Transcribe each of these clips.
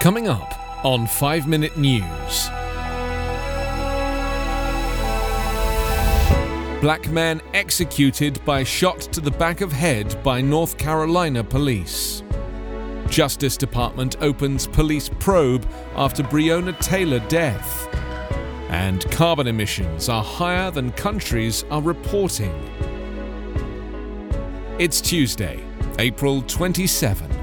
Coming up on 5 Minute News. Black man executed by shot to the back of head by North Carolina police. Justice Department opens police probe after Breonna Taylor death. And carbon emissions are higher than countries are reporting. It's Tuesday, April 27.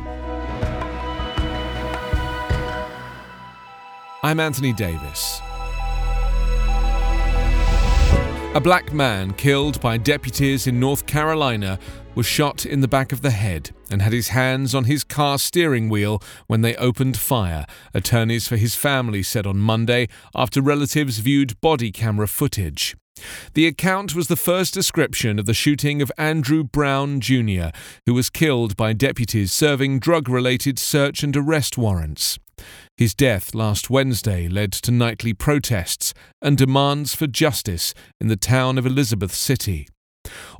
I'm Anthony Davis. A black man killed by deputies in North Carolina was shot in the back of the head and had his hands on his car steering wheel when they opened fire, attorneys for his family said on Monday after relatives viewed body camera footage. The account was the first description of the shooting of Andrew Brown Jr., who was killed by deputies serving drug related search and arrest warrants. His death last Wednesday led to nightly protests and demands for justice in the town of Elizabeth City.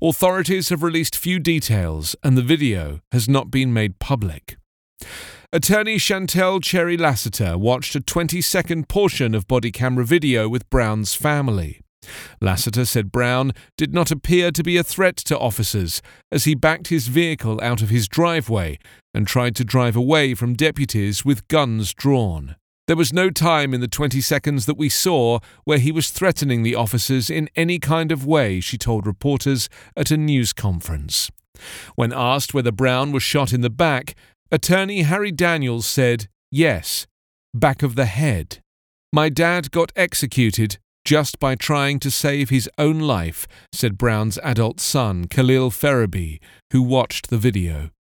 Authorities have released few details, and the video has not been made public. Attorney Chantel Cherry Lassiter watched a 20 second portion of body camera video with Brown's family. Lassiter said Brown did not appear to be a threat to officers as he backed his vehicle out of his driveway and tried to drive away from deputies with guns drawn. There was no time in the 20 seconds that we saw where he was threatening the officers in any kind of way, she told reporters at a news conference. When asked whether Brown was shot in the back, attorney Harry Daniels said, Yes, back of the head. My dad got executed just by trying to save his own life, said Brown's adult son, Khalil Ferebee, who watched the video.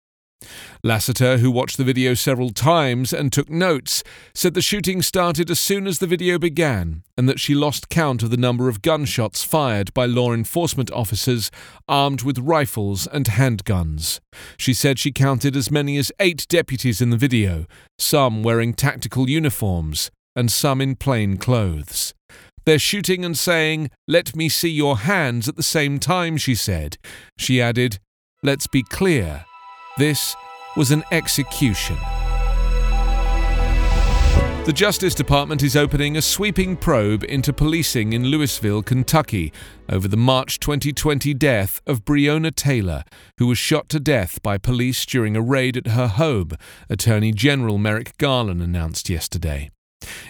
Lassiter, who watched the video several times and took notes, said the shooting started as soon as the video began and that she lost count of the number of gunshots fired by law enforcement officers armed with rifles and handguns. She said she counted as many as eight deputies in the video, some wearing tactical uniforms and some in plain clothes. They're shooting and saying, Let me see your hands at the same time, she said. She added, Let's be clear. This was an execution. The Justice Department is opening a sweeping probe into policing in Louisville, Kentucky, over the March 2020 death of Breonna Taylor, who was shot to death by police during a raid at her home, Attorney General Merrick Garland announced yesterday.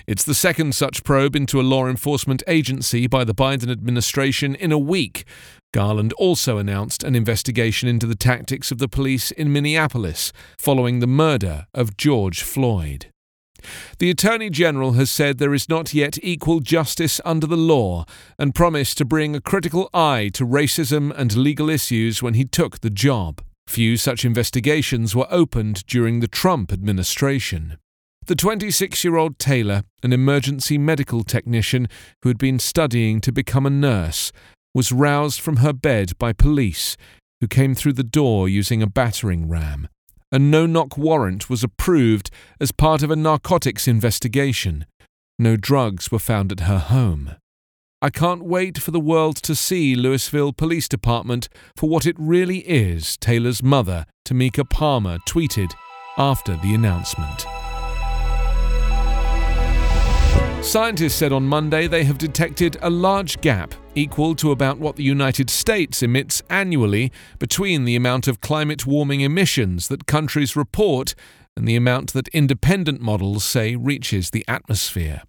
It's the second such probe into a law enforcement agency by the Biden administration in a week. Garland also announced an investigation into the tactics of the police in Minneapolis following the murder of George Floyd. The Attorney General has said there is not yet equal justice under the law and promised to bring a critical eye to racism and legal issues when he took the job. Few such investigations were opened during the Trump administration. The 26 year old Taylor, an emergency medical technician who had been studying to become a nurse, was roused from her bed by police, who came through the door using a battering ram. A no knock warrant was approved as part of a narcotics investigation. No drugs were found at her home. I can't wait for the world to see Louisville Police Department for what it really is, Taylor's mother, Tamika Palmer, tweeted after the announcement. Scientists said on Monday they have detected a large gap, equal to about what the United States emits annually, between the amount of climate warming emissions that countries report and the amount that independent models say reaches the atmosphere.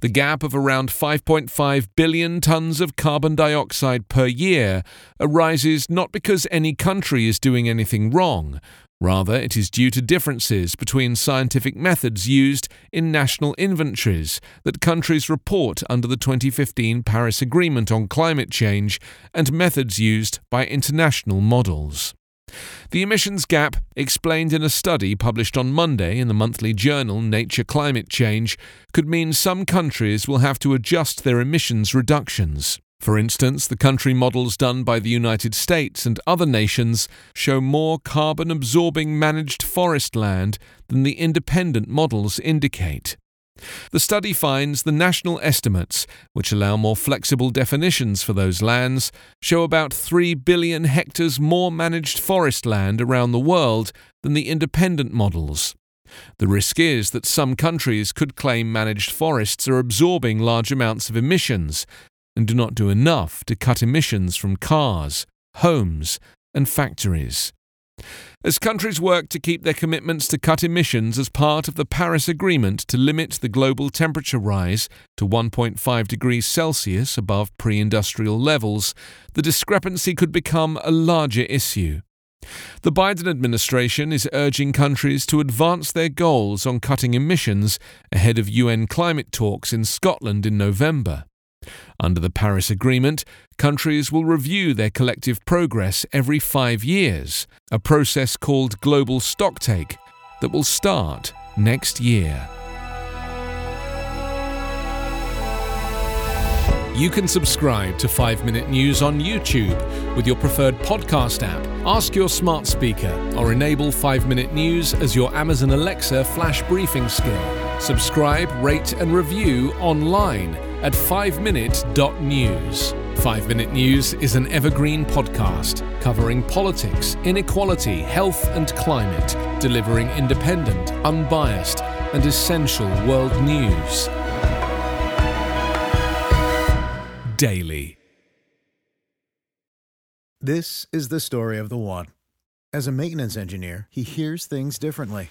The gap of around 5.5 billion tons of carbon dioxide per year arises not because any country is doing anything wrong, Rather, it is due to differences between scientific methods used in national inventories that countries report under the 2015 Paris Agreement on climate change and methods used by international models. The emissions gap, explained in a study published on Monday in the monthly journal Nature Climate Change, could mean some countries will have to adjust their emissions reductions. For instance, the country models done by the United States and other nations show more carbon absorbing managed forest land than the independent models indicate. The study finds the national estimates, which allow more flexible definitions for those lands, show about 3 billion hectares more managed forest land around the world than the independent models. The risk is that some countries could claim managed forests are absorbing large amounts of emissions and do not do enough to cut emissions from cars, homes, and factories. As countries work to keep their commitments to cut emissions as part of the Paris Agreement to limit the global temperature rise to 1.5 degrees Celsius above pre industrial levels, the discrepancy could become a larger issue. The Biden administration is urging countries to advance their goals on cutting emissions ahead of UN climate talks in Scotland in November. Under the Paris Agreement, countries will review their collective progress every five years, a process called Global Stocktake that will start next year. You can subscribe to 5 Minute News on YouTube with your preferred podcast app. Ask your smart speaker or enable 5 Minute News as your Amazon Alexa flash briefing skill. Subscribe, rate, and review online at 5minute.news. 5 Minute News is an evergreen podcast covering politics, inequality, health, and climate, delivering independent, unbiased, and essential world news. Daily. This is the story of the one. As a maintenance engineer, he hears things differently.